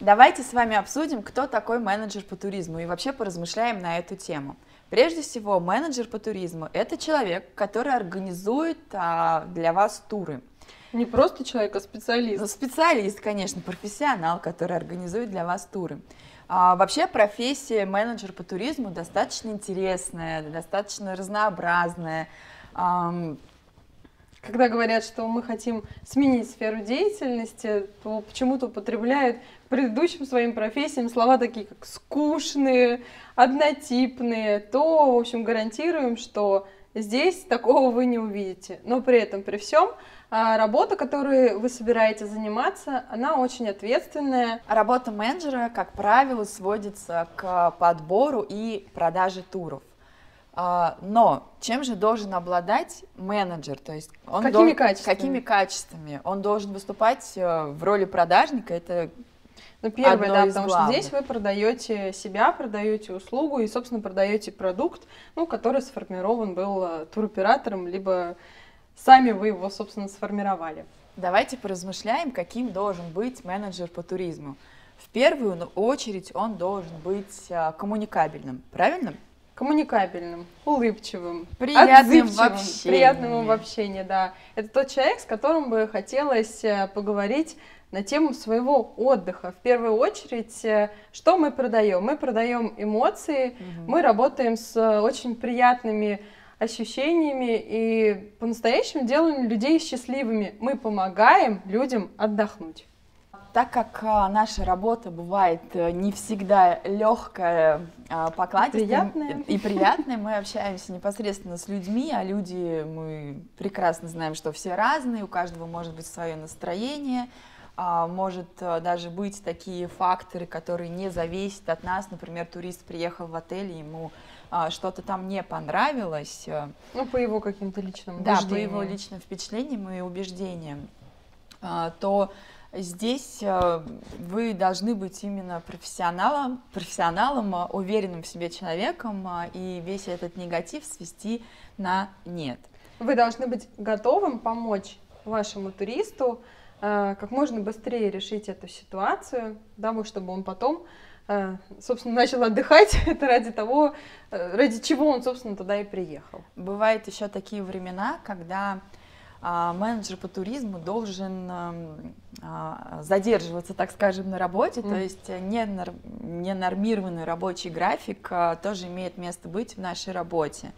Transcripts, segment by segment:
Давайте с вами обсудим, кто такой менеджер по туризму и вообще поразмышляем на эту тему. Прежде всего, менеджер по туризму – это человек, который организует а, для вас туры. Не просто человек, а специалист. Ну, специалист, конечно, профессионал, который организует для вас туры. А, вообще профессия менеджер по туризму достаточно интересная, достаточно разнообразная. Когда говорят, что мы хотим сменить сферу деятельности, то почему-то употребляют к предыдущим своим профессиям слова такие, как скучные, однотипные, то, в общем, гарантируем, что здесь такого вы не увидите. Но при этом, при всем, а, работа, которой вы собираетесь заниматься, она очень ответственная. Работа менеджера, как правило, сводится к подбору и продаже туров. А, но чем же должен обладать менеджер? То есть он какими дол... качествами? Какими качествами? Он должен выступать э, в роли продажника. Это ну, первое, да, потому главных. что здесь вы продаете себя, продаете услугу и, собственно, продаете продукт, ну, который сформирован был э, туроператором, либо сами вы его, собственно, сформировали. Давайте поразмышляем, каким должен быть менеджер по туризму. В первую очередь он должен быть э, коммуникабельным, правильно? Коммуникабельным, улыбчивым, приятным в общении. приятным в общении, да. Это тот человек, с которым бы хотелось э, поговорить на тему своего отдыха. В первую очередь, э, что мы продаем? Мы продаем эмоции, угу. мы работаем с очень приятными ощущениями и по-настоящему делаем людей счастливыми. Мы помогаем людям отдохнуть. Так как а, наша работа бывает э, не всегда легкая, а, покладистая и приятная, мы общаемся непосредственно с людьми, а люди, мы прекрасно знаем, что все разные, у каждого может быть свое настроение, а, может э, даже быть такие факторы, которые не зависят от нас. Например, турист приехал в отель, ему что-то там не понравилось. Э, ну, по его каким-то личным убеждениям. Да, по его личным впечатлениям и убеждениям. То Здесь э, вы должны быть именно профессионалом, профессионалом, э, уверенным в себе человеком э, и весь этот негатив свести на нет. Вы должны быть готовым помочь вашему туристу как можно быстрее решить эту ситуацию, дабы чтобы он потом собственно, начал отдыхать, это ради того, ради чего он, собственно, туда и приехал. Бывают еще такие времена, когда менеджер по туризму должен эм, а, задерживаться, так скажем, на работе, mm. то есть ненормированный рабочий график а, тоже имеет место быть в нашей работе.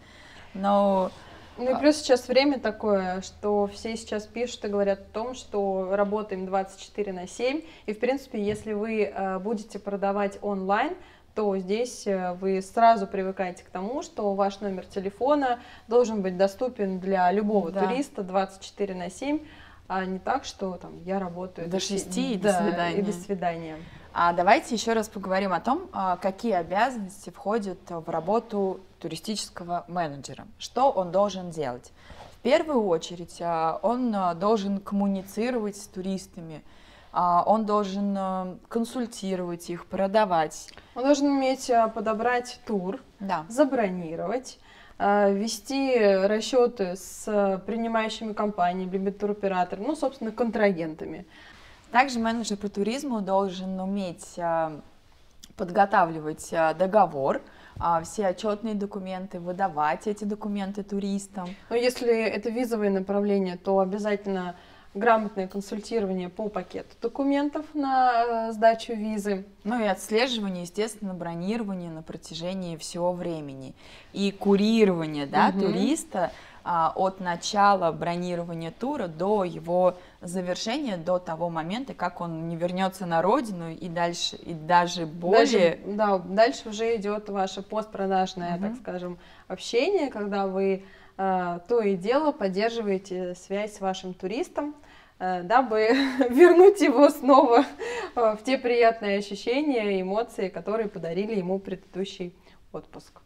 Но ну и плюс сейчас время такое, что все сейчас пишут и говорят о том, что работаем 24 на 7, и в принципе, если вы э, будете продавать онлайн, то здесь э, вы сразу привыкаете к тому, что ваш номер телефона должен быть доступен для любого да. туриста 24 на 7, а не так, что там я работаю до 6 и до свидания. И до свидания. А давайте еще раз поговорим о том, а, какие обязанности входят в работу туристического менеджера. Что он должен делать? В первую очередь а, он а, должен коммуницировать с туристами, он должен э, консультировать их, продавать. Он должен уметь э, подобрать тур, да. забронировать, э, вести расчеты с принимающими компаниями, либо туроператором, ну, собственно, контрагентами. Также менеджер по туризму должен уметь подготавливать договор, все отчетные документы, выдавать эти документы туристам. Но если это визовое направление, то обязательно грамотное консультирование по пакету документов на э, сдачу визы. Ну и отслеживание, естественно, бронирование на протяжении всего времени. И курирование да, угу. туриста а, от начала бронирования тура до его завершения, до того момента, как он не вернется на родину и дальше, и даже более... Дальше, да, дальше уже идет ваше постпродажное, угу. так скажем, общение, когда вы а, то и дело поддерживаете связь с вашим туристом, дабы вернуть его снова э, в те приятные ощущения, эмоции, которые подарили ему предыдущий отпуск.